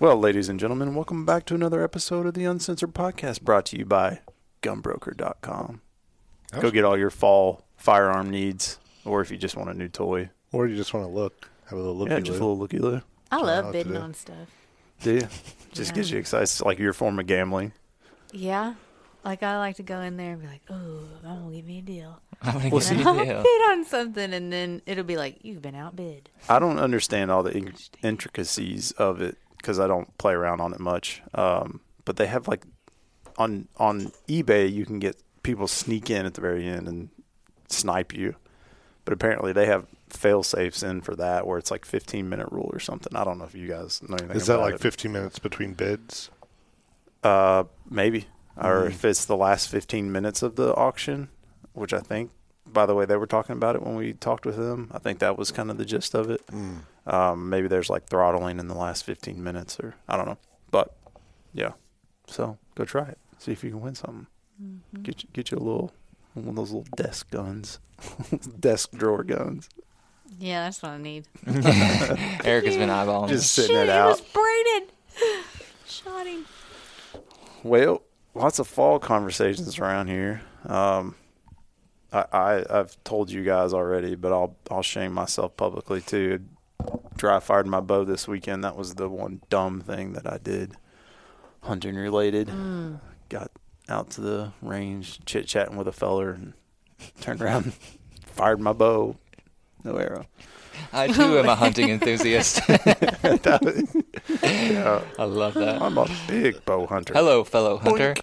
Well, ladies and gentlemen, welcome back to another episode of the Uncensored Podcast brought to you by gunbroker.com. Go get all your fall firearm needs, or if you just want a new toy. Or you just want to look, have a little look. yeah, just a little looky loo. I love bidding on stuff. Do you? Just gives you excited. It's like your form of gambling. Yeah. Like I like to go in there and be like, "Oh, I'm gonna give me a deal." I'm gonna Well, get see- a I'll deal. bid on something, and then it'll be like, "You've been outbid." I don't understand all the in- intricacies of it because I don't play around on it much. Um, but they have like on on eBay, you can get people sneak in at the very end and snipe you. But apparently, they have fail safes in for that, where it's like 15 minute rule or something. I don't know if you guys know anything. Is that like it. 15 minutes between bids? Uh, maybe, or Mm. if it's the last 15 minutes of the auction, which I think. By the way, they were talking about it when we talked with them. I think that was kind of the gist of it. Mm. Um, maybe there's like throttling in the last 15 minutes, or I don't know. But yeah, so go try it. See if you can win something. Mm-hmm. Get you, get you a little one of those little desk guns, desk drawer guns. Yeah, that's what I need. Eric has been eyeballing. Just sitting Shit, it it was out. braided. Shot him. Well, lots of fall conversations around here. Um, I, I I've told you guys already, but I'll I'll shame myself publicly too. Dry fired my bow this weekend. That was the one dumb thing that I did, hunting related. Hmm. Got out to the range, chit chatting with a feller, and turned around, fired my bow. No arrow. I too am a hunting enthusiast. Yeah, I love that. I'm a big bow hunter. Hello, fellow hunter.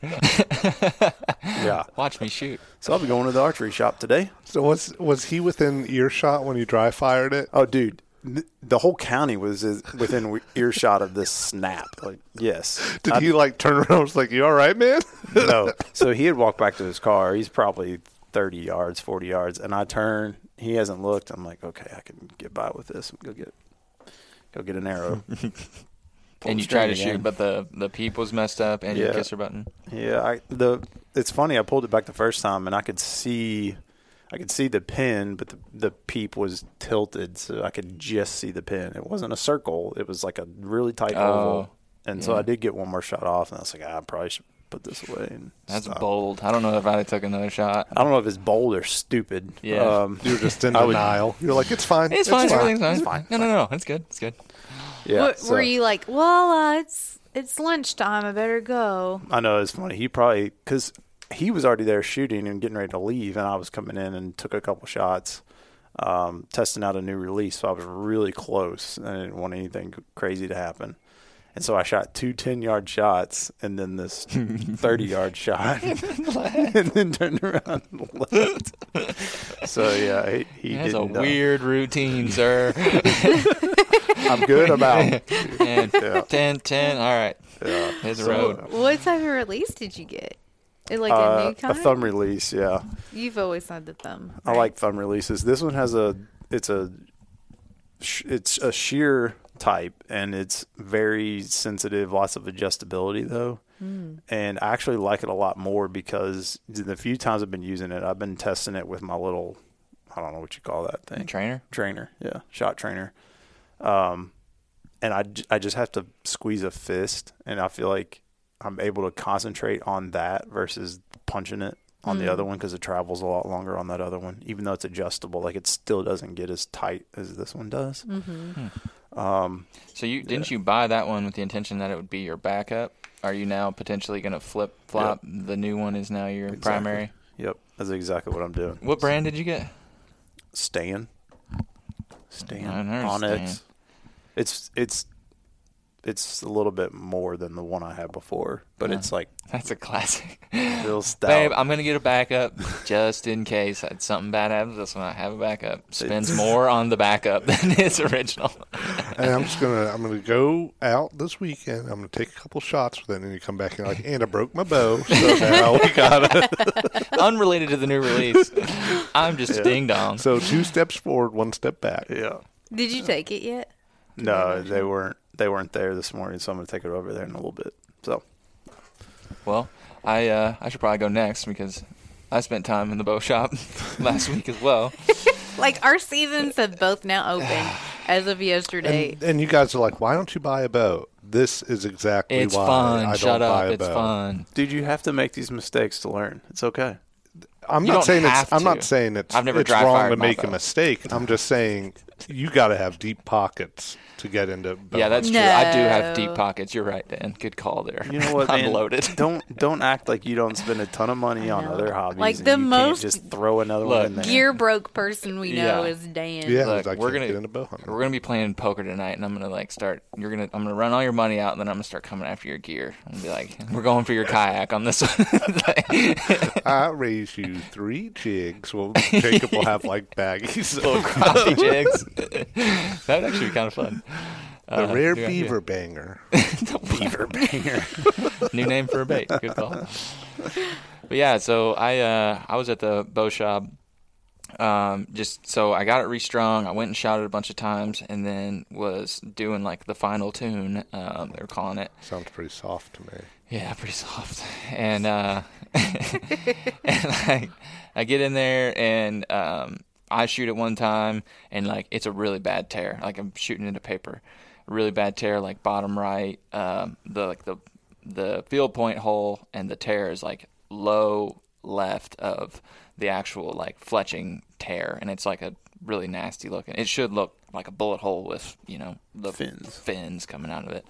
Yeah. Watch me shoot. So I'll be going to the archery shop today. So was was he within earshot when you dry fired it? Oh, dude, the whole county was within earshot of this snap. Like, yes. Did I- he like turn around? and Was like, "You all right, man?" no. So he had walked back to his car. He's probably thirty yards, forty yards, and I turn. He hasn't looked. I'm like, okay, I can get by with this. Go get, go get an arrow. And you try to again. shoot, but the the peep was messed up, and Yeah. your kisser button. Yeah, I the it's funny. I pulled it back the first time, and I could see, I could see the pin, but the the peep was tilted, so I could just see the pin. It wasn't a circle; it was like a really tight Oh, oval. And so. I did get one more shot off, and I was like, "Ah, I probably should put this away. And That's stop. bold. I don't know if I took another shot. I don't know if it's bold or stupid. Yeah. um, you're just in would- denial. You're like, "It's fine. It's, fine. Everything's fine. It's fine. No, no, no. It's good. It's good. yeah. Were- so- Were you like, "Well, uh, it's it's lunchtime. I better go." I know it's funny. He probably because he was already there shooting and getting ready to leave, and I was coming in and took a couple shots, um, testing out a new release. So I was really close. and I didn't want anything crazy to happen, and so I shot two 10 yard shots and then this 30 yard shot, and then turned around and left. so yeah, he, he He has a didn't, uh, weird routine, sir. I'm good. about and yeah. 10 10. All right. Yeah. His So, road. What type of release did you get? It like a Uh, new a thumb release, yeah. You've always had the thumb. I like thumb releases. This one has a it's a it's a sheer type and it's very sensitive, lots of adjustability though. Hmm. And I actually like it a lot more because the few times I've been using it, I've been testing it with my little I don't know what you call that thing. Trainer. Trainer, yeah, shot trainer. Um and I, I just have to squeeze a fist and I feel like I'm able to concentrate on that versus punching it on the Mm. other one because it travels a lot longer on that other one, even though it's adjustable. Like it still doesn't get as tight as this one does. Mm-hmm. Um, So you didn't you buy that one with the intention that it would be your backup? Are you now potentially going to flip flop? The new one is now your Exactly. primary. yep, that's exactly what I'm doing. What brand did you get? Stan. Stan. Onnex. It's it's it's a little bit more than the one I had before, but it's like That's a classic. real stout. Babe, I'm gonna get a backup just in case something bad happens. This one I have a backup. Spends more on the backup than his original. And I'm just gonna I'm gonna go out this weekend. I'm gonna take a couple shots with it, and you come back and you're like, and I broke my bow, so now we got it. Unrelated to the new release. I'm just ding dong. So two steps forward, one step back. yeah. Did you take it yet? No, they weren't. They weren't there this morning, so I'm gonna take it over there in a little bit. So Well, I uh, I should probably go next because I spent time in the bow shop last week as well. Like our seasons have both now opened as of yesterday. And, and you guys are like, why don't you buy a bow? This is exactly It's why fun. I Shut don't buy up. a It's bow. fun. dude, you have to make these mistakes to learn. It's okay. I'm You not don't saying have it's. I'm not saying it's. I've never it's wrong to my make a mistake. I'm just saying you got to have deep pockets to get into. Bow Yeah, that's true. I do have deep pockets. You're right, Dan. Good call there. You know what, I'm man? loaded. Don't don't act like you don't spend a ton of money on other hobbies. Like the you most- just throw another Look, one in there. Gear broke person we know Yeah. is Dan. Yeah, Look, I we're gonna- get into bow hunting. We're gonna be playing poker tonight, and I'm gonna like start. You're gonna. I'm gonna run all your money out, and then I'm gonna start coming after your gear. And be like, we're going for your kayak on this one. I raise you three jigs. Well, Jacob will have like baggies. Little crappie jigs. That would actually be kind of fun. The Uh, rare beaver banger. The beaver banger. New name for a bait. Good call. But yeah, so I uh, I was at the bow shop. Um, just so I got it restrung. I went and shot it a bunch of times, and then was doing like the final tune. Um, they were calling it. Sounds pretty soft to me. Yeah, pretty soft. And uh and like I get in there and um I shoot it one time and like it's a really bad tear. Like I'm shooting into paper. Really bad tear like bottom right. Um the like the the field point hole and the tear is like low left of the actual like fletching tear and it's like a really nasty looking. It should look like a bullet hole with, you know, the Fins. fins coming out of it.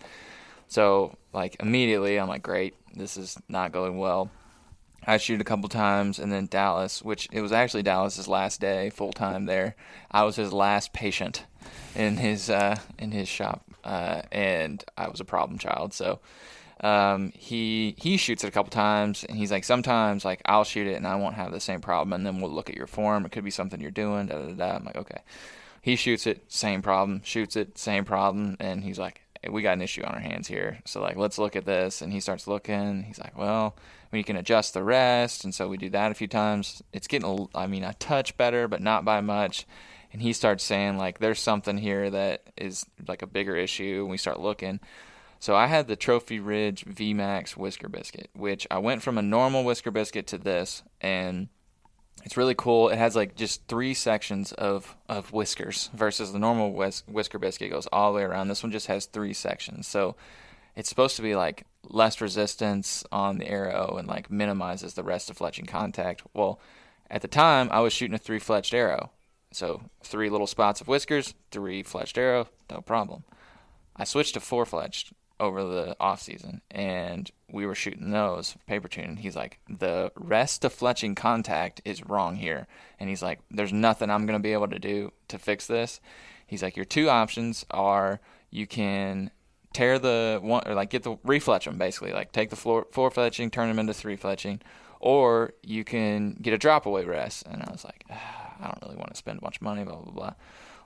So like immediately, I'm like, great, this is not going well. I shoot a couple times, and then Dallas, which it was actually Dallas's last day full time there. I was his last patient in his uh, in his shop, uh, and I was a problem child. So um, he he shoots it a couple times, and he's like, sometimes like I'll shoot it and I won't have the same problem, and then we'll look at your form. It could be something you're doing. Da da da. I'm like, okay. He shoots it, same problem. Shoots it, same problem, and he's like, we got an issue on our hands here. So like, let's look at this. And he starts looking. He's like, well, we can adjust the rest, and so we do that a few times. It's getting, I mean, a touch better, but not by much. And he starts saying like, there's something here that is like a bigger issue. And we start looking. So I had the Trophy Ridge VMAX whisker biscuit, which I went from a normal whisker biscuit to this, and it's really cool. It has like just three sections of, of whiskers versus the normal whis- whisker biscuit goes all the way around. This one just has three sections. So it's supposed to be like less resistance on the arrow and like minimizes the rest of fletching contact. Well, at the time I was shooting a three fletched arrow. So three little spots of whiskers, three fletched arrow, no problem. I switched to four fletched over the off season and we were shooting those paper tune and he's like the rest of fletching contact is wrong here and he's like there's nothing i'm going to be able to do to fix this he's like your two options are you can tear the one or like get the refletch them basically like take the floor four fletching turn them into three fletching or you can get a drop away rest and i was like ah, i don't really want to spend much money blah blah blah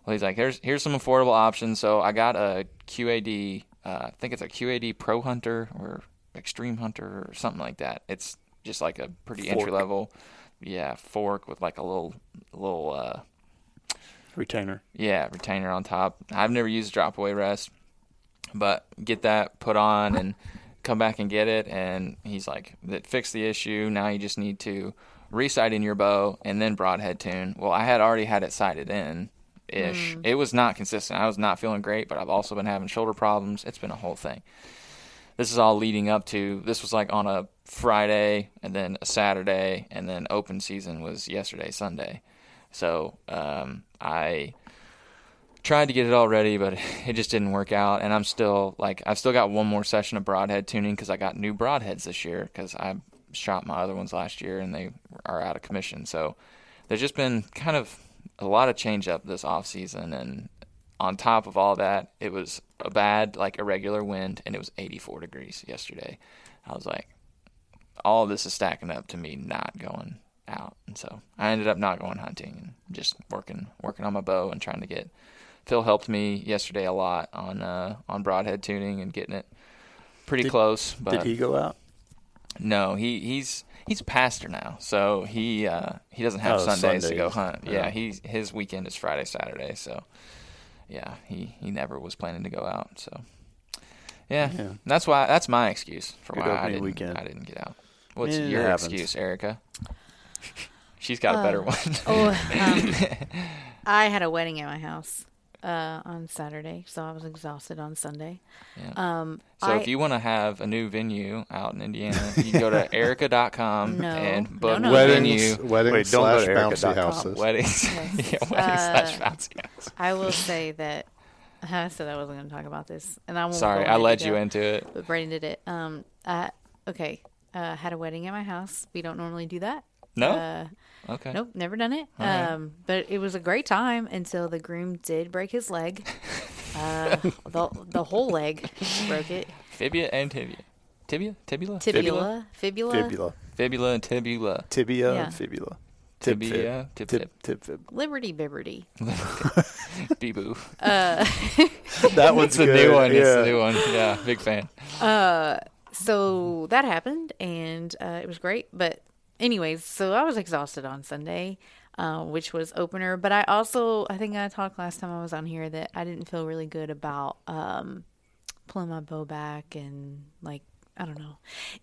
well, he's like, here's here's some affordable options. So I got a QAD, uh, I think it's a QAD Pro Hunter or Extreme Hunter or something like that. It's just like a pretty Fork. entry level, yeah, fork with like a little little uh, Retainer. yeah retainer on top. I've never used drop away rest, but get that put on and come back and get it. And he's like, that fixed the issue. Now you just need to resight in your bow and then broadhead tune. Well, I had already had it sighted in ish. It was not consistent. I was not feeling great, but I've also been having shoulder problems. It's been a whole thing. This is all leading up to this was like on a Friday and then a Saturday and then open season was yesterday, Sunday. So um, I tried to get it all ready, but it just didn't work out. And I'm still like, I've still got one more session of broadhead tuning because I got new broadheads this year because I shot my other ones last year and they are out of commission. So there's just been kind of a lot of change up this off season, and on top of all that, it was a bad, like irregular wind, and it was 84 degrees yesterday. I was like, all this is stacking up to me not going out, and so I ended up not going hunting and just working working on my bow and trying to get. Phil helped me yesterday a lot on uh, on broadhead tuning and getting it pretty Did- close. But Did he go out? no, he he's he's a pastor now, so he uh, he doesn't have Oh, Sundays to go hunt. Yeah, Yeah. he's his weekend is Friday, Saturday. So yeah, he he never was planning to go out. So yeah, Yeah. that's why that's my excuse for Good why I didn't weekend. I didn't get out. What's it your happens. excuse, Arica? She's got a better one. Oh, um, I had a wedding at my house uh, on Saturday, so I was exhausted on Sunday. Yeah. Um, So I, if you want to have a new venue out in Indiana, you can go to erica.com No. and book no. a Weddings, venue. weddings Wait, don't slash to bouncy erica.com. houses. Weddings, Yes. yeah, weddings slash Uh, bouncy house. I will say that I said I wasn't going to talk about this, and I won't. Sorry, I into led you detail, into it. But Brayden did it. Um, I, okay, uh, had a wedding at my house. We don't normally do that. No, Uh, okay. Nope, never done it. All right. Um, but it was a great time until the groom did break his leg. Uh, the the whole leg broke it. Fibia and tibia. Tibia, tibula, Tibula, fibula, Fibula. fibula and tibula. Tibia Yeah. and fibula. Tib. Tibia, tib Tib, fib, tib fib. liberty bibberty. beboo. Uh, That one's It's the good. new one. It's the yeah. new one. Yeah, big fan. so that happened and uh, it was great but anyways so i was exhausted on sunday uh, which was opener but i also i think i talked last time i was on here that i didn't feel really good about um, pulling my bow back and like i don't know.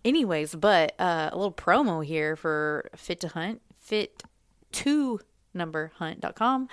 Anyways but uh, a little promo here for fit to hunt fit to number hunt.com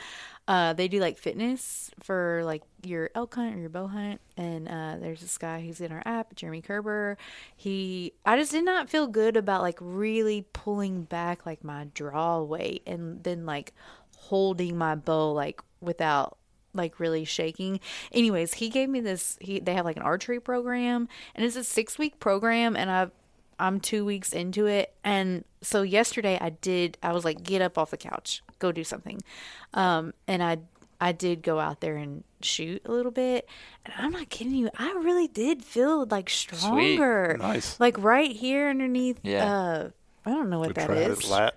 uh, they do like fitness for like your elk hunt or your bow hunt and uh, there's this guy who's in our app jeremy kerber he i just did not feel good about like really pulling back like my draw weight and then like holding my bow like without like really shaking anyways he gave me this he they have like an archery program and it's a six week program and i've I'm two weeks into it. And so yesterday I did, I was like, get up off the couch, go do something. Um, and I, I did go out there and shoot a little bit. And I'm not kidding you. I really did feel like stronger. Nice. Like right here underneath, Yeah. uh, I don't know what that is. His lat.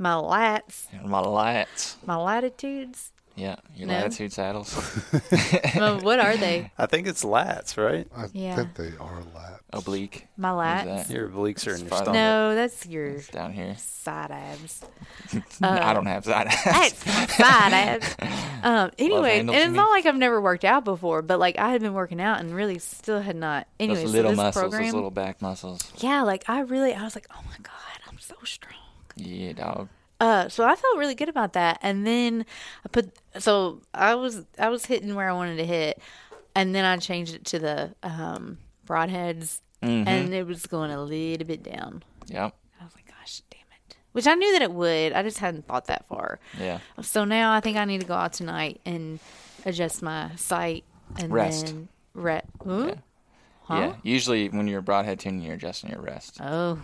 My lats, My lats. my latitudes. Yeah, your No. latitude saddles. Well, what are they? I think it's lats, right? I Yeah. think they are laps. Oblique. My Where's lats. Your obliques are in your It's stomach. No, that's your It's down here. side abs. I don't have that. That's my side abs. Um, anyway, and it's not like I've never worked out before, but like I had been working out and really still had not. Anyway, those so little this muscles, program, those little back muscles. yeah, like I really, I was like, oh my god, I'm so strong. Yeah, dog. Uh, so I felt really good about that, and then I put so I was I was hitting where I wanted to hit, and then I changed it to the um, broadheads, Mm-hmm. and it was going a little bit down. Yep. I was like, gosh, damn it. Which I knew that it would. I just hadn't thought that far. Yeah. So now I think I need to go out tonight and adjust my sight and Rest. then re- Ooh? Yeah. Huh? Yeah. Usually when you're a broadhead tuning, you're adjusting your rest. Oh,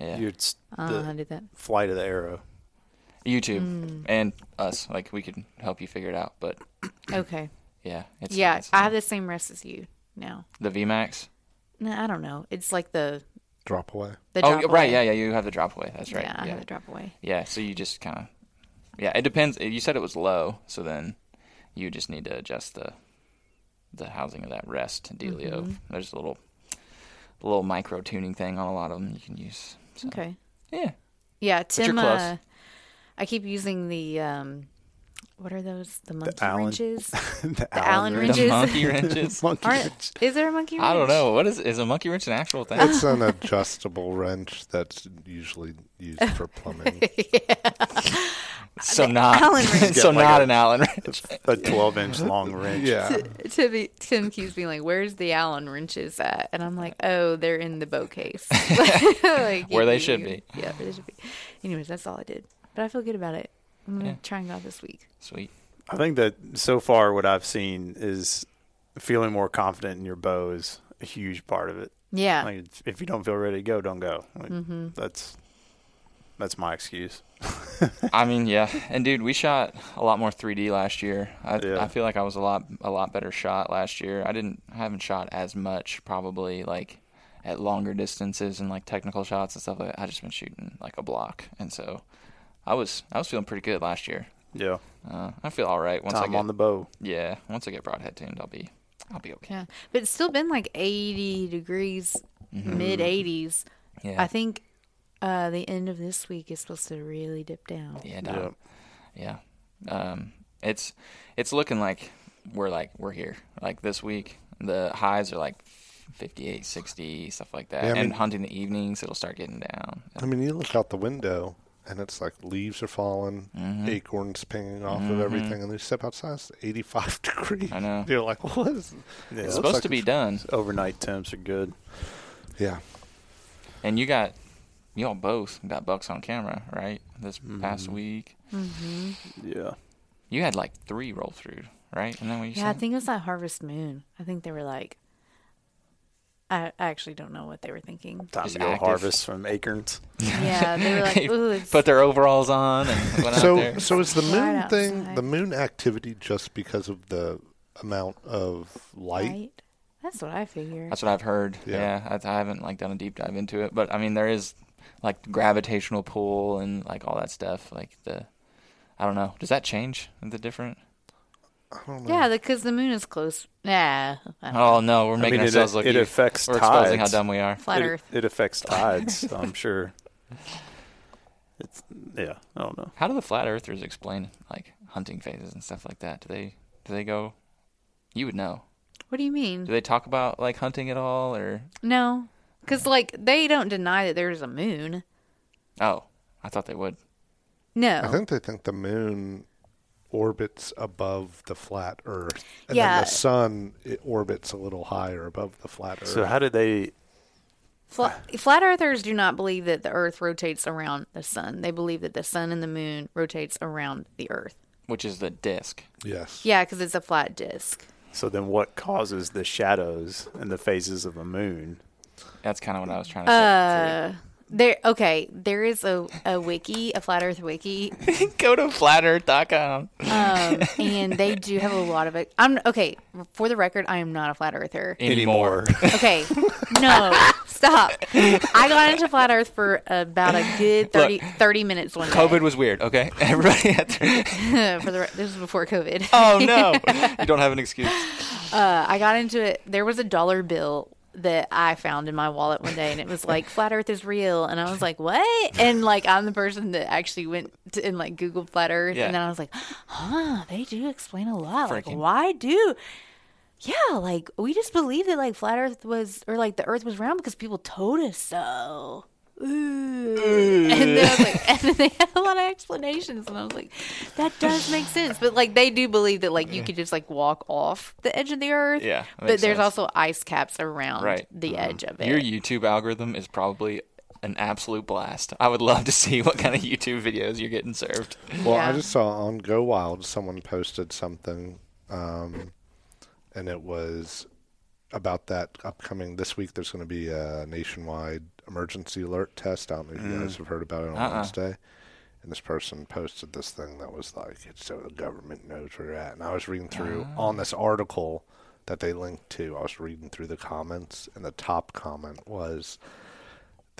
Yeah. You're it's I don't know how the to do that. flight of the arrow. YouTube Mm. and us, like we could help you figure it out. But Okay. yeah, it's yeah, it's- I have the same rest as you now. the VMAX. No, I don't know. It's like the Drop away. the Oh, drop right. away. Yeah, yeah. You have the drop away. That's right. Yeah, I Yeah. have the drop away. Yeah. So you just kind of. Yeah, it depends. You said it was low, so then you just need to adjust the the housing of that rest dealio. Mm-hmm. There's a little a little micro tuning thing on a lot of them you can use. So, Okay. Yeah. Yeah, Tim. Uh, I keep using the um, what are those? The monkey Allen- wrenches. the Allen wrench. The Wrenches. monkey wrenches. Monkey Aren't, wrench. is there a monkey wrench? I don't know. What is is a monkey wrench an actual thing? It's an adjustable wrench that's usually used for plumbing. so not Allen wrench. so like not a- an Allen wrench. A 12 inch long wrench. yeah. Tim, Tim keeps being like, "Where's the Allen wrenches at?" And I'm like, "Oh, they're in the boat case, Like, Where they you- should be. Yeah, where they should be. Anyways, that's all I did, but I feel good about it. I'm gonna Yeah. try and go out this week. Sweet. I think that so far what I've seen is feeling more confident in your bow is a huge part of it. Yeah, Like if you don't feel ready to go, don't go. Like, Mm-hmm. That's That's my excuse. I mean, yeah, and dude, we shot a lot more 3D last year. I, Yeah. I feel like I was a lot a lot better shot last year. I didn't I haven't shot as much probably like at longer distances and like technical shots and stuff like that. I just been shooting like a block, and so I was I was feeling pretty good last year. Yeah. Uh, I feel all right once I get on the bow. yeah once I get broadhead tuned, I'll be I'll be okay. Yeah, but it's still been like 80 degrees, mid 80s. Yeah, I think uh, the end of this week is supposed to really dip down. yeah, dog. yeah. Um, it's it's looking like we're like we're here. Like this week, the highs are like 58, 60, stuff like that. Yeah, I and hunting the evenings, it'll start getting down. I mean, you look out the window and it's like leaves are falling, Mm-hmm. acorns pinging off of everything, and then you step outside, it's 85 degrees. I know. You're like, what is? Yeah. It's looks supposed like to be done, Overnight temps are good. Yeah. and you got you all both got bucks on camera, right? This past Mm-hmm. week, Yeah. you had like three roll through, right? And then what you Yeah, I think it was that Harvest Moon. I think they were like, I, I actually don't know what they were thinking. Time Just to go active. harvest from acorns. Yeah, they were like, ooh, it's put their overalls on and went out So, there. so is the moon Right thing outside. the moon activity just because of the amount of light? light. That's what I figured. That's what I've heard. Yeah. Yeah, I, I haven't like done a deep dive into it, but I mean there is like gravitational pull and like all that stuff. Like the, I don't know. Does that change the different? I don't know. Yeah, because the moon is close. Yeah, I don't oh, know. Oh no, we're I making mean, it, ourselves look. it affects we're tides. exposing how dumb we are. flat it, Earth. it affects tides. so I'm sure. It's yeah. I don't know. How do the flat earthers explain like hunting phases and stuff like that? Do they do they go? You would know. What do you mean? Do they talk about like hunting at all or? No, because like they don't deny that there's a moon. Oh, I thought they would. No. I think they think the moon orbits above the flat Earth, and then Yeah. the sun it orbits a little higher above the flat Earth. So how did they? Fla- flat earthers do not believe that the earth rotates around the sun. They believe that the sun and the moon rotates around the earth. Which is the disc. yes. Yeah, because it's a flat disc. So then, what causes the shadows and the phases of a moon? That's kind of what I was trying to say. Uh, there. Okay, there is a, a wiki, a flat Earth wiki, Go to flatearth.com. um, and they do have a lot of it. I'm okay. For the record, I am not a flat earther. Anymore. Okay, no, stop. I got into flat Earth for about a good 30, 30 minutes one day. COVID was weird. Okay, everybody had to. for the re- this was before COVID. Oh no, you don't have an excuse. Uh, I got into it. There was a dollar bill that I found in my wallet one day, and it was like "Flat Earth is real," and I was like, "What?" And like I'm the person that actually went to, and like Googled flat Earth, Yeah. and then I was like, "Huh, they do explain a lot. Like, why do?" Yeah, like we just believe that like flat Earth was or like the Earth was round because people told us so. Ooh. And then I was like, and then they had a lot of explanations, and I was like, that does make sense. But like, they do believe that like you could just like walk off the edge of the Earth. Yeah, that but makes there's sense. also ice caps around Right. the edge of it. Your YouTube algorithm is probably an absolute blast. I would love to see what kind of YouTube videos you're getting served. Well, Yeah. I just saw on Go Wild someone posted something, um, and it was about that upcoming this week. There's going to be a nationwide emergency alert test. I don't know if you guys mm. have heard about it on Uh-uh. Wednesday. And this person posted this thing that was like, "It's so the government knows where you're at." And I was reading through ah. on this article that they linked to. I was reading through the comments, and the top comment was.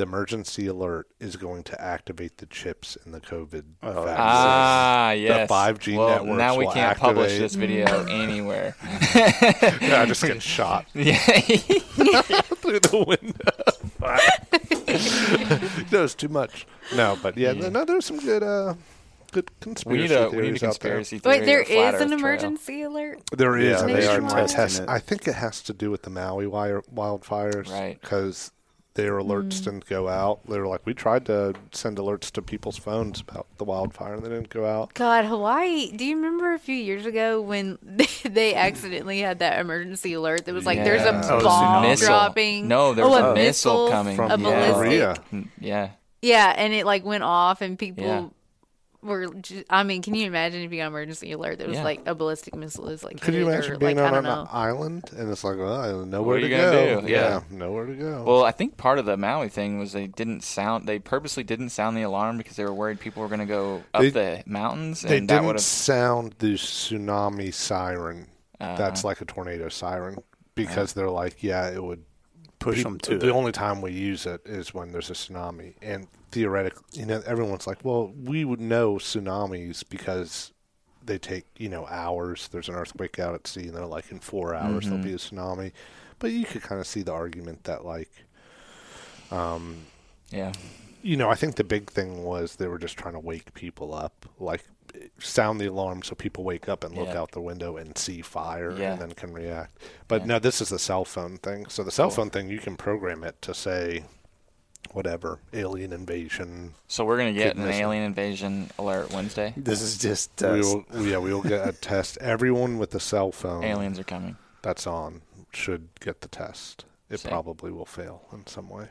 The emergency alert is going to activate the chips in the COVID Oh, vaccine. Ah, yes. 5G well, networks Now we will can't publish this video anywhere. Yeah, I just get shot yeah. through the window. that was too much. No, but yeah, no, there's some good, uh, good we conspiracy need a we need a theories out there. conspiracy theory. Wait, there or flat is an Earth trail. emergency alert. There is, Yeah, they they are are testing it. I think it has to do with the Maui wire wildfires, Right. Because their alerts didn't go out. They were like, we tried to send alerts to people's phones about the wildfire, and they didn't go out. God, Hawaii. Do you remember a few years ago when they accidentally had that emergency alert that was like, there's a Oh, bomb Missile. dropping? No, there oh, was a a missile coming. From a Yeah. ballistic. Korea. Mm, Yeah. Yeah, and it like went off, and people Yeah. Were. Just, I mean, can you imagine if you got an emergency alert that was Yeah. like a ballistic missile is like? Could you hit imagine or, being like, I on don't an know. island and it's like, well, I don't know where are to you gonna go. do? Yeah. nowhere to go. Well, I think part of the Maui thing was they didn't sound. They purposely didn't sound the alarm because they were worried people were going to go up They- the mountains, they that would didn't have. sound the tsunami siren. Uh, That's like a tornado siren because they're like, yeah, it would Push peop- them to the it. only time we use it is when there's a tsunami and theoretically you know everyone's like well we would know tsunamis because they take you know hours there's an earthquake out at sea and they're like in four hours there'll be a tsunami but you could kind of see the argument that like um, yeah, you know i think the big thing was they were just trying to wake people up like sound the alarm so people wake up and look Yeah. out the window and see fire Yeah. and then can react but Yeah. no this is the cell phone thing so the cell Cool. phone thing you can program it to say whatever alien invasion so we're going to get Keep an missing. alien invasion alert Wednesday. This is just we uh, will, yeah we will get a test everyone with a cell phone Aliens are coming. that's on should get the test it Sick. probably will fail in some way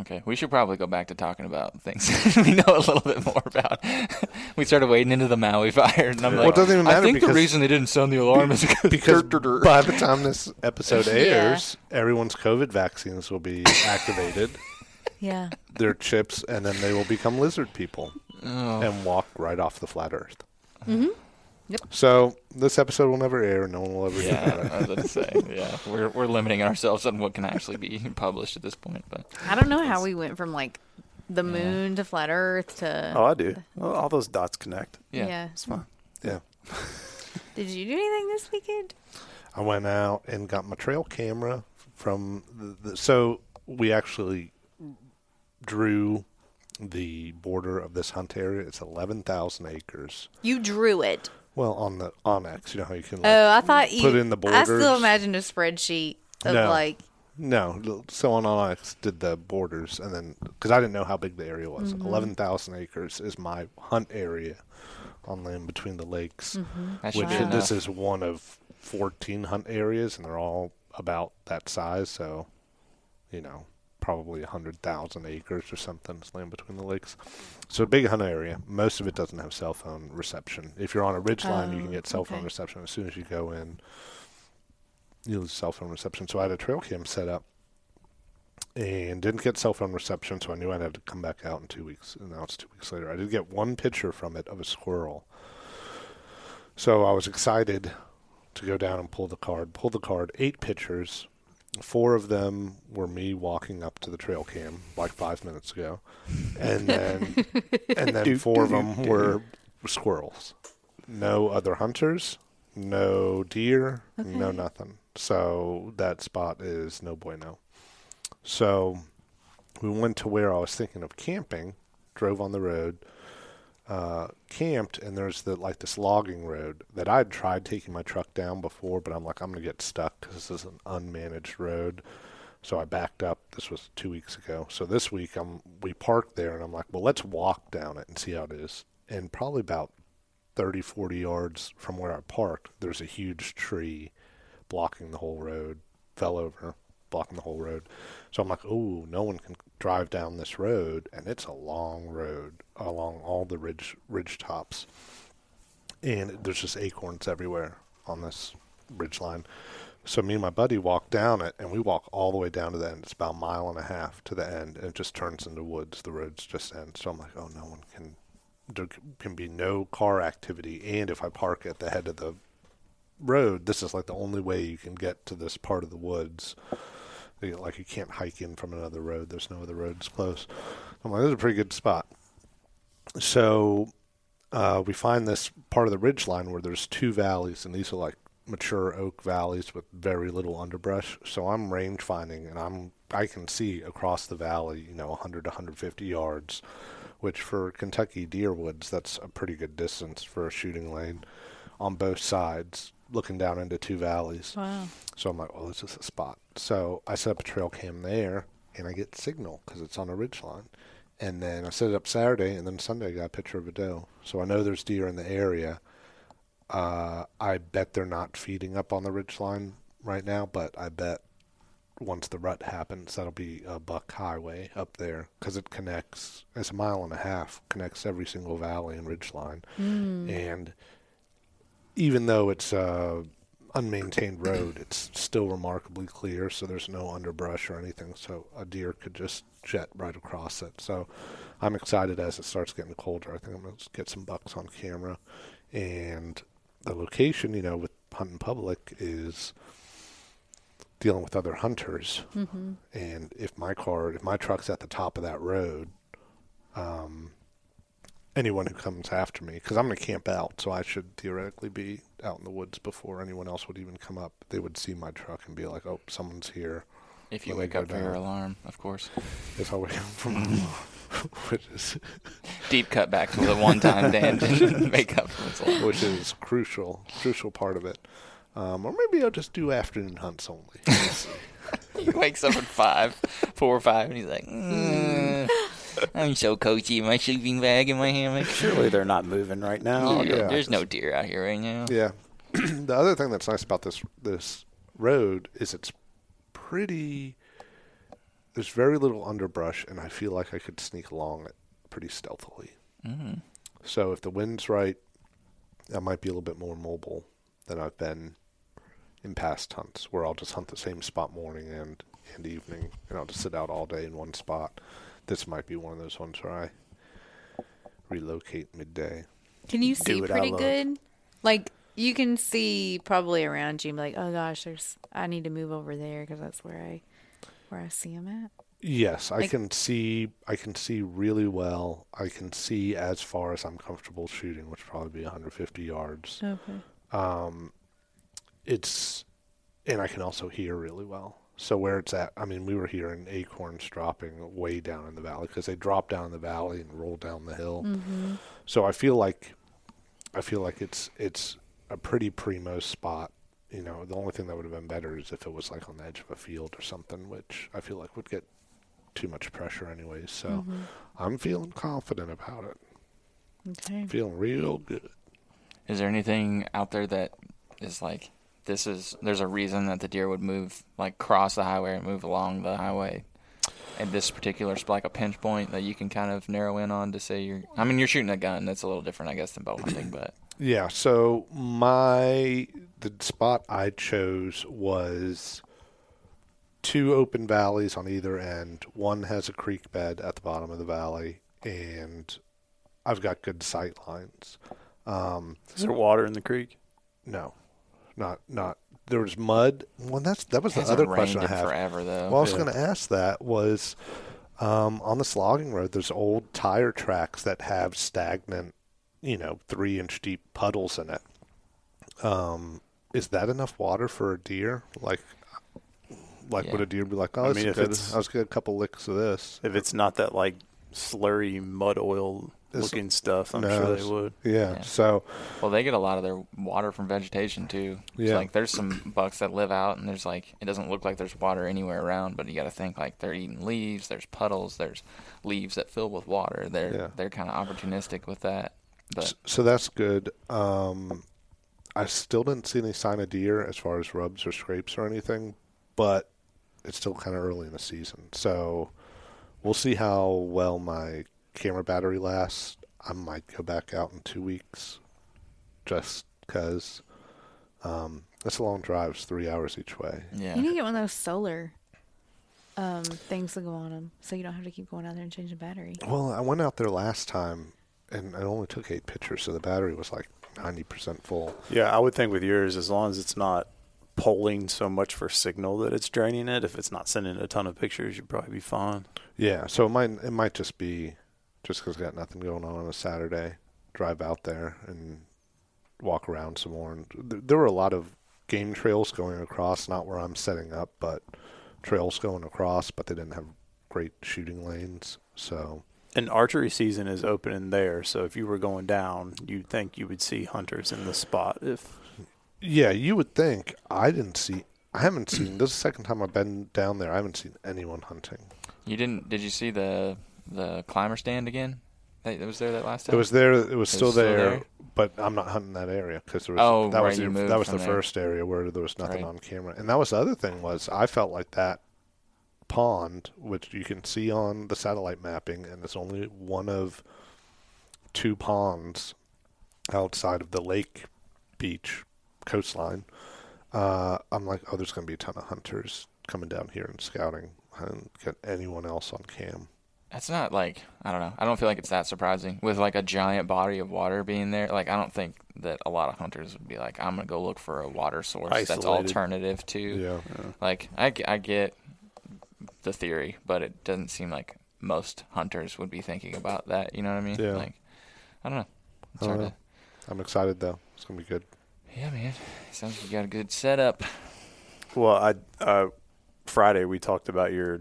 Okay, we should probably go back to talking about things we know a little bit more about. we started wading into the Maui fire, and I'm Well, like, it doesn't even matter I think the reason they didn't sound the alarm is because because by the time this episode Yeah. airs everyone's covid vaccines will be activated Yeah. their chips and then they will become lizard people Oh. and walk right off the flat earth. Mm-hmm. Yep. So this episode will never air. No one will ever hear about Yeah, it. I was going to say, yeah, we're we're limiting ourselves on what can actually be published at this point, but I don't know how we went from like the moon to flat Earth to. Oh, I do. Well, all those dots connect. yeah, It's fine. Yeah. Did you do anything this weekend? I went out and got my trail camera from the, the so we actually drew the border of this hunt area. It's eleven thousand acres. You drew it. Well, on the onX, you know how you can like, Oh, I thought you put in the borders. I still borders. imagined a spreadsheet of No. like. No, so on onX did the borders, and then because I didn't know how big the area was, Mm-hmm. eleven thousand acres is my hunt area on land between the lakes. Mm-hmm. Which be this is one of fourteen hunt areas, and they're all about that size. So, you know, probably hundred thousand acres or something is land between the lakes. So a big hunt area. Most of it doesn't have cell phone reception. If you're on a ridge line, you Oh, can get oh, cell phone reception. As soon as you go in, you lose cell phone reception. So I had a trail cam set up and didn't get cell phone reception, so I knew I'd have to come back out in two weeks. And now it's two weeks later. I did get one picture from it of a squirrel. So I was excited to go down and pull the card. Pull the card, eight pictures. Four of them were me walking up to the trail cam like five minutes ago, and then and then four of them were squirrels. No other hunters, no deer, no nothing. So that spot is no bueno. So we went to where I was thinking of camping, drove on the road, uh, camped, and there's the like this logging road that I'd tried taking my truck down before, but I'm like I'm gonna get stuck because this is an unmanaged road. So I backed up. This was two weeks ago. So this week I'm we parked there, and I'm like, well, let's walk down it and see how it is. And probably about 30, 40 yards from where I parked, there's a huge tree blocking the whole road. Fell over, blocking the whole road. So I'm like, oh, no one can drive down this road, and it's a long road along all the ridge ridge tops, and there's just acorns everywhere on this ridge line. So me and my buddy walk down it, and we walk all the way down to the end. It's about a mile and a half to the end, and it just turns into woods. The roads just end. So I'm like, oh, no one can. There can be no car activity, and if I park at the head of the road, this is like the only way you can get to this part of the woods. Like you can't hike in from another road. There's no other roads close. I'm like, this is a pretty good spot. So uh, we find this part of the ridge line where there's two valleys, and these are like mature oak valleys with very little underbrush. So I'm range finding, and I'm I can see across the valley, you know, 100 to 150 yards, which for Kentucky deer woods, that's a pretty good distance for a shooting lane on both sides, looking down into two valleys. Wow. So I'm like, well, this is a spot. So I set up a trail cam there, and I get signal because it's on a ridge line. And then I set it up Saturday, and then Sunday I got a picture of a doe. So I know there's deer in the area. Uh, I bet they're not feeding up on the ridge line right now, but I bet once the rut happens, that'll be a buck highway up there because it connects. It's a mile and a half, connects every single valley and ridge line, and even though it's a unmaintained road, it's still remarkably clear. So there's no underbrush or anything. So a deer could just jet right across it. So I'm excited as it starts getting colder. I think I'm gonna get some bucks on camera, and the location, you know, with hunting public is dealing with other hunters. Mm-hmm. And if my car, if my truck's at the top of that road, um, anyone who comes after me, because I'm going to camp out, so I should theoretically be out in the woods before anyone else would even come up. They would see my truck and be like, "Oh, someone's here." If you wake up for your alarm, of course. If I wake up from, which is Deep cut back to the one time Dan didn't make up for his alarm. which is crucial, crucial part of it. Um, or maybe I'll just do afternoon hunts only. He wakes up at five, four or five, and he's like, mm, "I'm so cozy in my sleeping bag in my hammock." Surely they're not moving right now. Yeah, yeah. There's no deer out here right now. Yeah. the other thing that's nice about this this road is it's pretty. There's very little underbrush, and I feel like I could sneak along it pretty stealthily. Mm. So if the wind's right, I might be a little bit more mobile than I've been in past hunts, where I'll just hunt the same spot morning and and evening, and I'll just sit out all day in one spot. This might be one of those ones where I relocate midday. Can you see pretty good? Like you can see probably around you. and be Like, oh gosh, there's. I need to move over there because that's where I, where I see them at. Yes, I can see. I can see really well. I can see as far as I'm comfortable shooting, which would probably be 150 yards. Okay. Um, it's, and I can also hear really well. So where it's at, I mean, we were hearing acorns dropping way down in the valley because they drop down in the valley and roll down the hill. Mm-hmm. So I feel like, I feel like it's it's a pretty primo spot. You know, the only thing that would have been better is if it was like on the edge of a field or something, which I feel like would get too much pressure anyways. So Mm-hmm. I'm feeling confident about it. Okay. Feeling real good. Is there anything out there that is like this is there's a reason that the deer would move like cross the highway and move along the highway at this particular sp- like a pinch point that you can kind of narrow in on to say you're I mean you're shooting a gun that's a little different I guess than bow hunting but Yeah, so my the spot I chose was two open valleys on either end. One has a creek bed at the bottom of the valley, and I've got good sight lines. Um, Is there water in the creek? no, not not. There was mud. Well, that's that was the hasn't other question I rained in have. forever though. Well, I was Yeah. going to ask that was um, on this logging road. There's old tire tracks that have stagnant, you know, three inch deep puddles in it. Um, is that enough water for a deer? Like, like would a deer be like, "Oh, I mean, if good. it's- I was gonna get a couple licks of this." If it's not that like slurry mud oil It's- looking stuff, I'm No, sure they would. Yeah. Yeah. So Well, they get a lot of their water from vegetation too. It's Yeah. like there's some bucks that live out, and there's like it doesn't look like there's water anywhere around, but you got to think like they're eating leaves. There's puddles. There's leaves that fill with water. They're Yeah. they're kind of opportunistic with that. But S- so that's good. Um, I still didn't see any sign of deer as far as rubs or scrapes or anything, but it's still kind of early in the season. So we'll see how well my camera battery lasts. I might go back out in two weeks just because um, it's a long drive. It's three hours each way. yeah, You need to get one of those solar um, things to go on them, so you don't have to keep going out there and changing the battery. Well, I went out there last time and I only took eight pictures, so the battery was like 90% full. Yeah, I would think with yours, as long as it's not polling so much for signal that it's draining it, if it's not sending a ton of pictures, you'd probably be fine. Yeah, so it might it might just be just because got nothing going on on a Saturday, drive out there and walk around some more. And th- there were a lot of game trails going across, not where I'm setting up, but trails going across, but they didn't have great shooting lanes. So And archery season is opening there, so if you were going down, you'd think you would see hunters in the spot. If yeah, you would think I didn't see. I haven't seen. This is the second time I've been down there. I haven't seen anyone hunting. you didn't. Did you see the the climber stand again? That was there that last time. It was there. It was still, still there, there? but I'm not hunting that area because there was Oh, that was right, you the, that was the there. first area where there was nothing Right. on camera, and that was the other thing was I felt like that pond, which you can see on the satellite mapping, and it's only one of two ponds outside of the lake beach coastline. Uh, I'm like, oh, there's going to be a ton of hunters coming down here and scouting. I didn't get anyone else on cam. That's not like I don't know. I don't feel like it's that surprising with like a giant body of water being there. Like I don't think that a lot of hunters would be like, I'm gonna go look for a water source that's alternative to. Yeah. Like I, I get the theory, but it doesn't seem like most hunters would be thinking about that. You know what I mean? Yeah. Like I don't know. It's I don't hard know. I'm excited though. It's going to be good. To. Yeah, man. Sounds like you got a good setup. Well, I uh, Friday we talked about your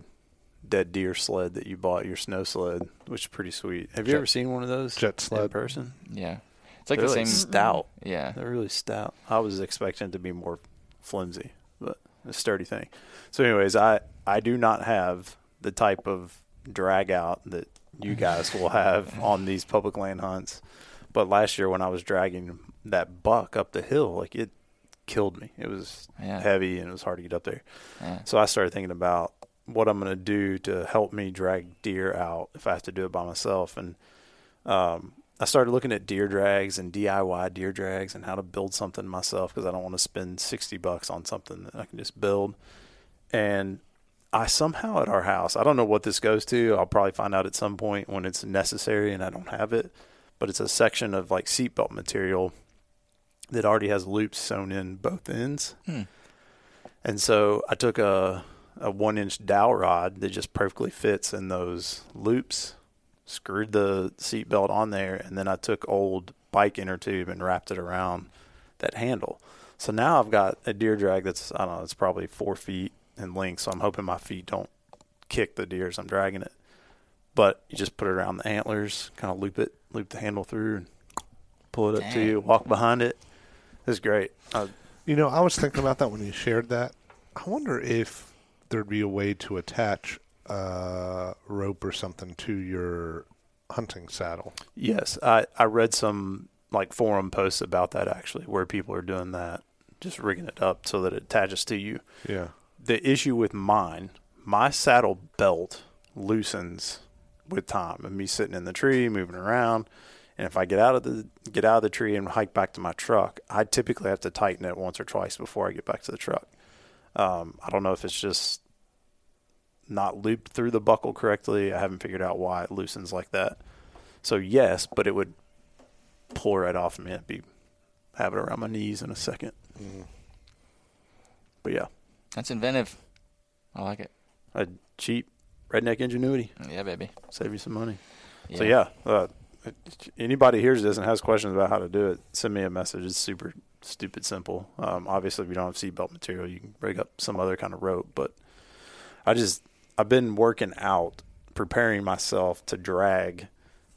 dead deer sled that you bought, your snow sled, which is pretty sweet. Have you Jet- ever seen one of those jet sled in person? Yeah. It's like They're the like same. stout. Yeah. They're really stout. I was expecting it to be more flimsy, but a sturdy thing. So, anyways, I I do not have the type of drag out that you guys will have on these public land hunts. But last year when I was dragging that buck up the hill, like it killed me. It was Yeah. heavy and it was hard to get up there. Yeah. So I started thinking about what I'm going to do to help me drag deer out if I have to do it by myself. And um, I started looking at deer drags and DIY deer drags and how to build something myself because I don't want to spend 60 bucks on something that I can just build. And I somehow at our house, I don't know what this goes to. I'll probably find out at some point when it's necessary and I don't have it. But it's a section of like seatbelt material that already has loops sewn in both ends. Hmm. And so I took a a one inch dowel rod that just perfectly fits in those loops, screwed the seatbelt on there, and then I took old bike inner tube and wrapped it around that handle. So now I've got a deer drag that's I don't know, it's probably four feet in length. So I'm hoping my feet don't kick the deer as I'm dragging it. But you just put it around the antlers, kind of loop it, loop the handle through, and pull it up to you, walk behind it. It's great. Uh, You know, I was thinking about that when you shared that. I wonder if there'd be a way to attach a rope or something to your hunting saddle. Yes, I I read some like forum posts about that actually, where people are doing that, just rigging it up so that it attaches to you. Yeah. The issue with mine, my saddle belt loosens with time, and me sitting in the tree, moving around. And if I get out of the get out of the tree and hike back to my truck, I typically have to tighten it once or twice before I get back to the truck. Um, I don't know if it's just not looped through the buckle correctly. I haven't figured out why it loosens like that. So yes, but it would pull right off me. I'd be have it around my knees in a 2nd But yeah, That's inventive. I like it. a cheap redneck ingenuity Yeah, baby. save you some money. So yeah, uh, anybody hears this and has questions about how to do it, send me a message. It's super stupid simple. Um, obviously, if you don't have seatbelt material, you can rig up some other kind of rope. But I just I've been working out, preparing myself to drag,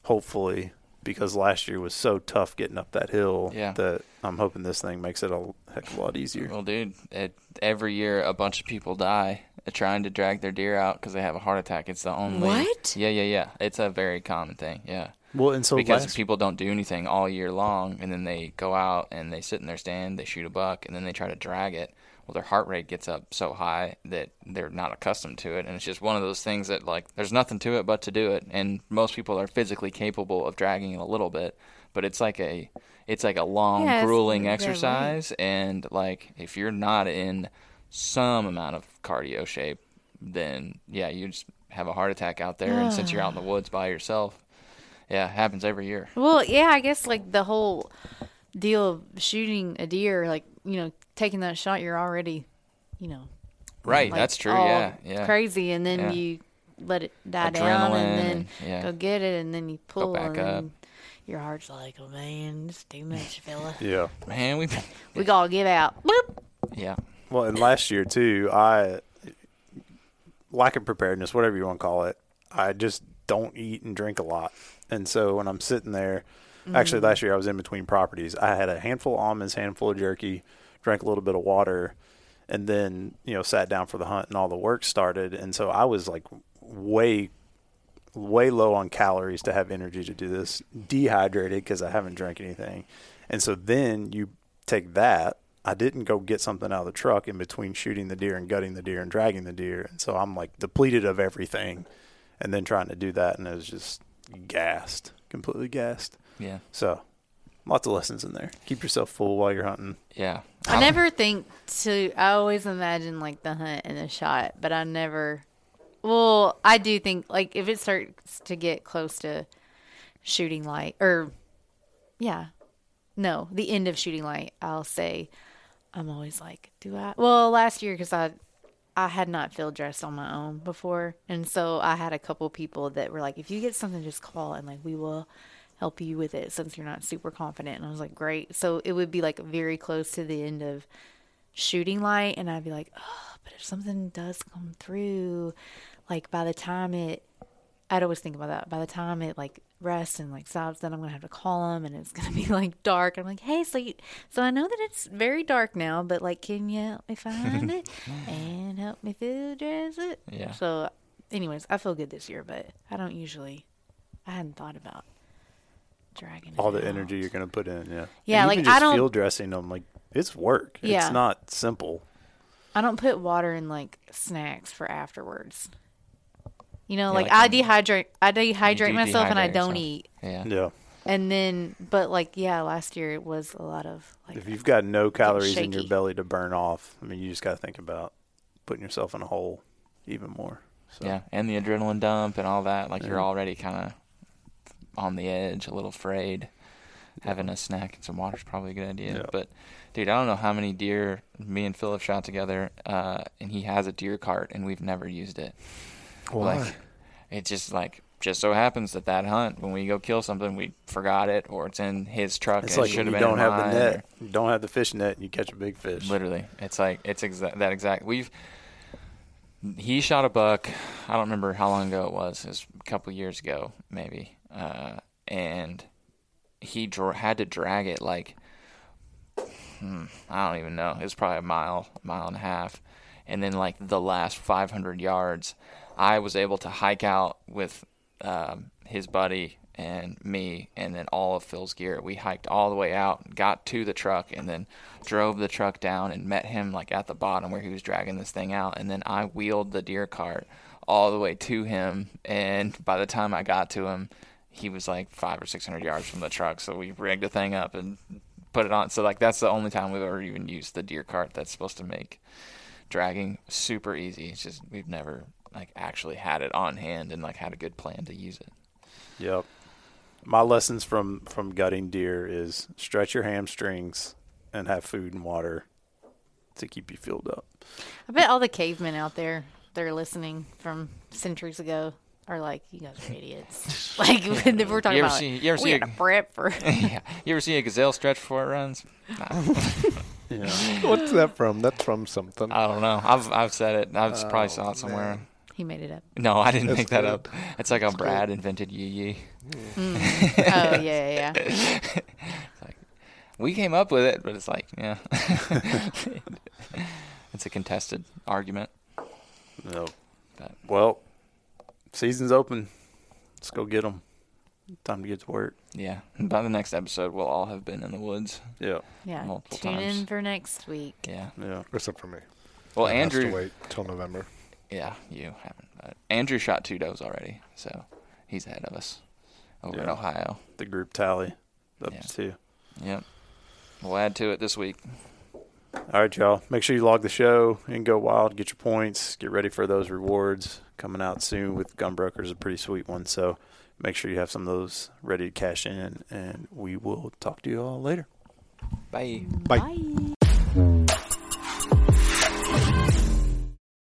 hopefully, because last year was so tough getting up that hill Yeah. that I'm hoping this thing makes it a heck of a lot easier. Well, dude, it, every year a bunch of people die trying to drag their deer out because they have a heart attack. It's the only. What? Yeah, yeah, yeah. It's a very common thing. Yeah. Well, and so because last, people don't do anything all year long, and then they go out and they sit in their stand, they shoot a buck, and then they try to drag it. Well, their heart rate gets up so high that they're not accustomed to it, and it's just one of those things that like there's nothing to it but to do it. And most people are physically capable of dragging it a little bit, but it's like a it's like a long, Yeah, grueling yeah, right. exercise, and like if you're not in some amount of cardio shape, then yeah, you just have a heart attack out there. And since you're out in the woods by yourself, yeah, it happens every year. Well, yeah, I guess like the whole deal of shooting a deer, like you know, taking that shot, you're already, you know, Right, like, that's true. all Yeah, yeah. crazy, and then Yeah. you let it die down, and then yeah. go get it, and then you pull, back and up. your heart's like, oh man, it's too much, fella. yeah. Man, we we gotta give out. Boop. yeah. Well, and last year too, I lack of preparedness, whatever you want to call it. I just don't eat and drink a lot, and so when I'm sitting there, actually mm. last year I was in between properties. I had a handful of almonds, handful of jerky, drank a little bit of water, and then you know sat down for the hunt and all the work started. And so I was like way, way low on calories to have energy to do this. Dehydrated because I haven't drank anything, and so then you take that I didn't go get something out of the truck in between shooting the deer and gutting the deer and dragging the deer, and so I'm like depleted of everything, and then trying to do that, and it was just gassed, completely gassed. Yeah. So, lots of lessons in there. Keep yourself full while you're hunting. Yeah. I never think to. I always imagine like the hunt and the shot, but I never. Well, I do think like if it starts to get close to shooting light, or yeah, no, the end of shooting light, I'll say I'm always like, do I? Well, last year because I I had not field dressed on my own before, and so I had a couple people that were like, if you get something, just call and like we will help you with it since you're not super confident. And I was like, great. So it would be like very close to the end of shooting light, and I'd be like, oh, but if something does come through, like by the time it, I'd always think about that. By the time it like rests and like stops, then I'm gonna have to call them, and it's gonna be like dark. I'm like, hey, so you, so I know that it's very dark now, but like, can you help me find it and help me field dress it? Yeah. So, anyways, I feel good this year, but I don't usually. I hadn't thought about dragging it. All it the out. energy you're going to put in, yeah. Yeah, And like, even I just don't- field dressing them, like it's work. Yeah. It's not simple. I don't put water in like snacks for afterwards. You know, Yeah, like, like I dehydrate, I dehydrate do myself, and I don't yourself. eat. Yeah. Yeah. And then, but like, yeah, last year it was a lot of like, If you've got no calories in your belly to burn off, I mean, you just got to think about putting yourself in a hole even more. So, Yeah, and the adrenaline dump and all that. Like you're already kind of on the edge, a little afraid. Having a snack and some water is probably a good idea. Yeah. But, dude, I don't know how many deer me and Phil have shot together, uh, and he has a deer cart, and we've never used it. Why? Like, it just like just so happens that that hunt, when we go kill something, we forgot it, or it's in his truck. It's like it should have you been don't have the net, or- you don't have the fish net, and you catch a big fish. Literally, it's like it's exa- that exact. We've he shot a buck. I don't remember how long ago it was. It was a couple years ago, maybe. Uh, and he dra- had to drag it like hmm, I don't even know. It was probably a mile, mile and a half. And then like the last 500 yards, I was able to hike out with um, his buddy and me, and then all of Phil's gear. We hiked all the way out, got to the truck, and then drove the truck down and met him like at the bottom where he was dragging this thing out. And then I wheeled the deer cart all the way to him. And by the time I got to him, he was like five or six hundred yards from the truck. So we rigged the thing up and put it on. So like that's the only time we've ever even used the deer cart that's supposed to make dragging super easy. It's just we've never like actually had it on hand and like had a good plan to use it. Yep. My lessons from from gutting deer is stretch your hamstrings and have food and water to keep you filled up. I bet all the cavemen out there they're listening from centuries ago are like, you guys are idiots. like when we're talking You ever about, see- you ever we see had a- to prep for. yeah. You ever see a gazelle stretch before it runs? Yeah. What's that from? That's from something. I don't know. I've I've said it. I've oh, probably Oh, saw it somewhere. He made it up. No, I didn't That's make that good. up. It's like how Brad invented yee yee. Mm. Oh yeah, yeah, yeah. We came up with it, but it's like, yeah. it's a contested argument. No. But- Well, season's open. Let's go get them. Time to get to work. Yeah. By the next episode, we'll all have been in the woods. Yeah. Yeah. Multiple Tune times. in for next week. Yeah. Yeah. Except for me. Well, That has to Andrew. wait till November. Yeah, you haven't. But Andrew shot two does already, so he's ahead of us over in Ohio. The group tally up Yeah. to two. Yep. We'll add to it this week. All right, y'all. Make sure you log the show and GoWild. Get your points. Get ready for those rewards coming out soon with GunBroker's, a pretty sweet one. So make sure you have some of those ready to cash in, and we will talk to you all later. Bye. Bye. Bye.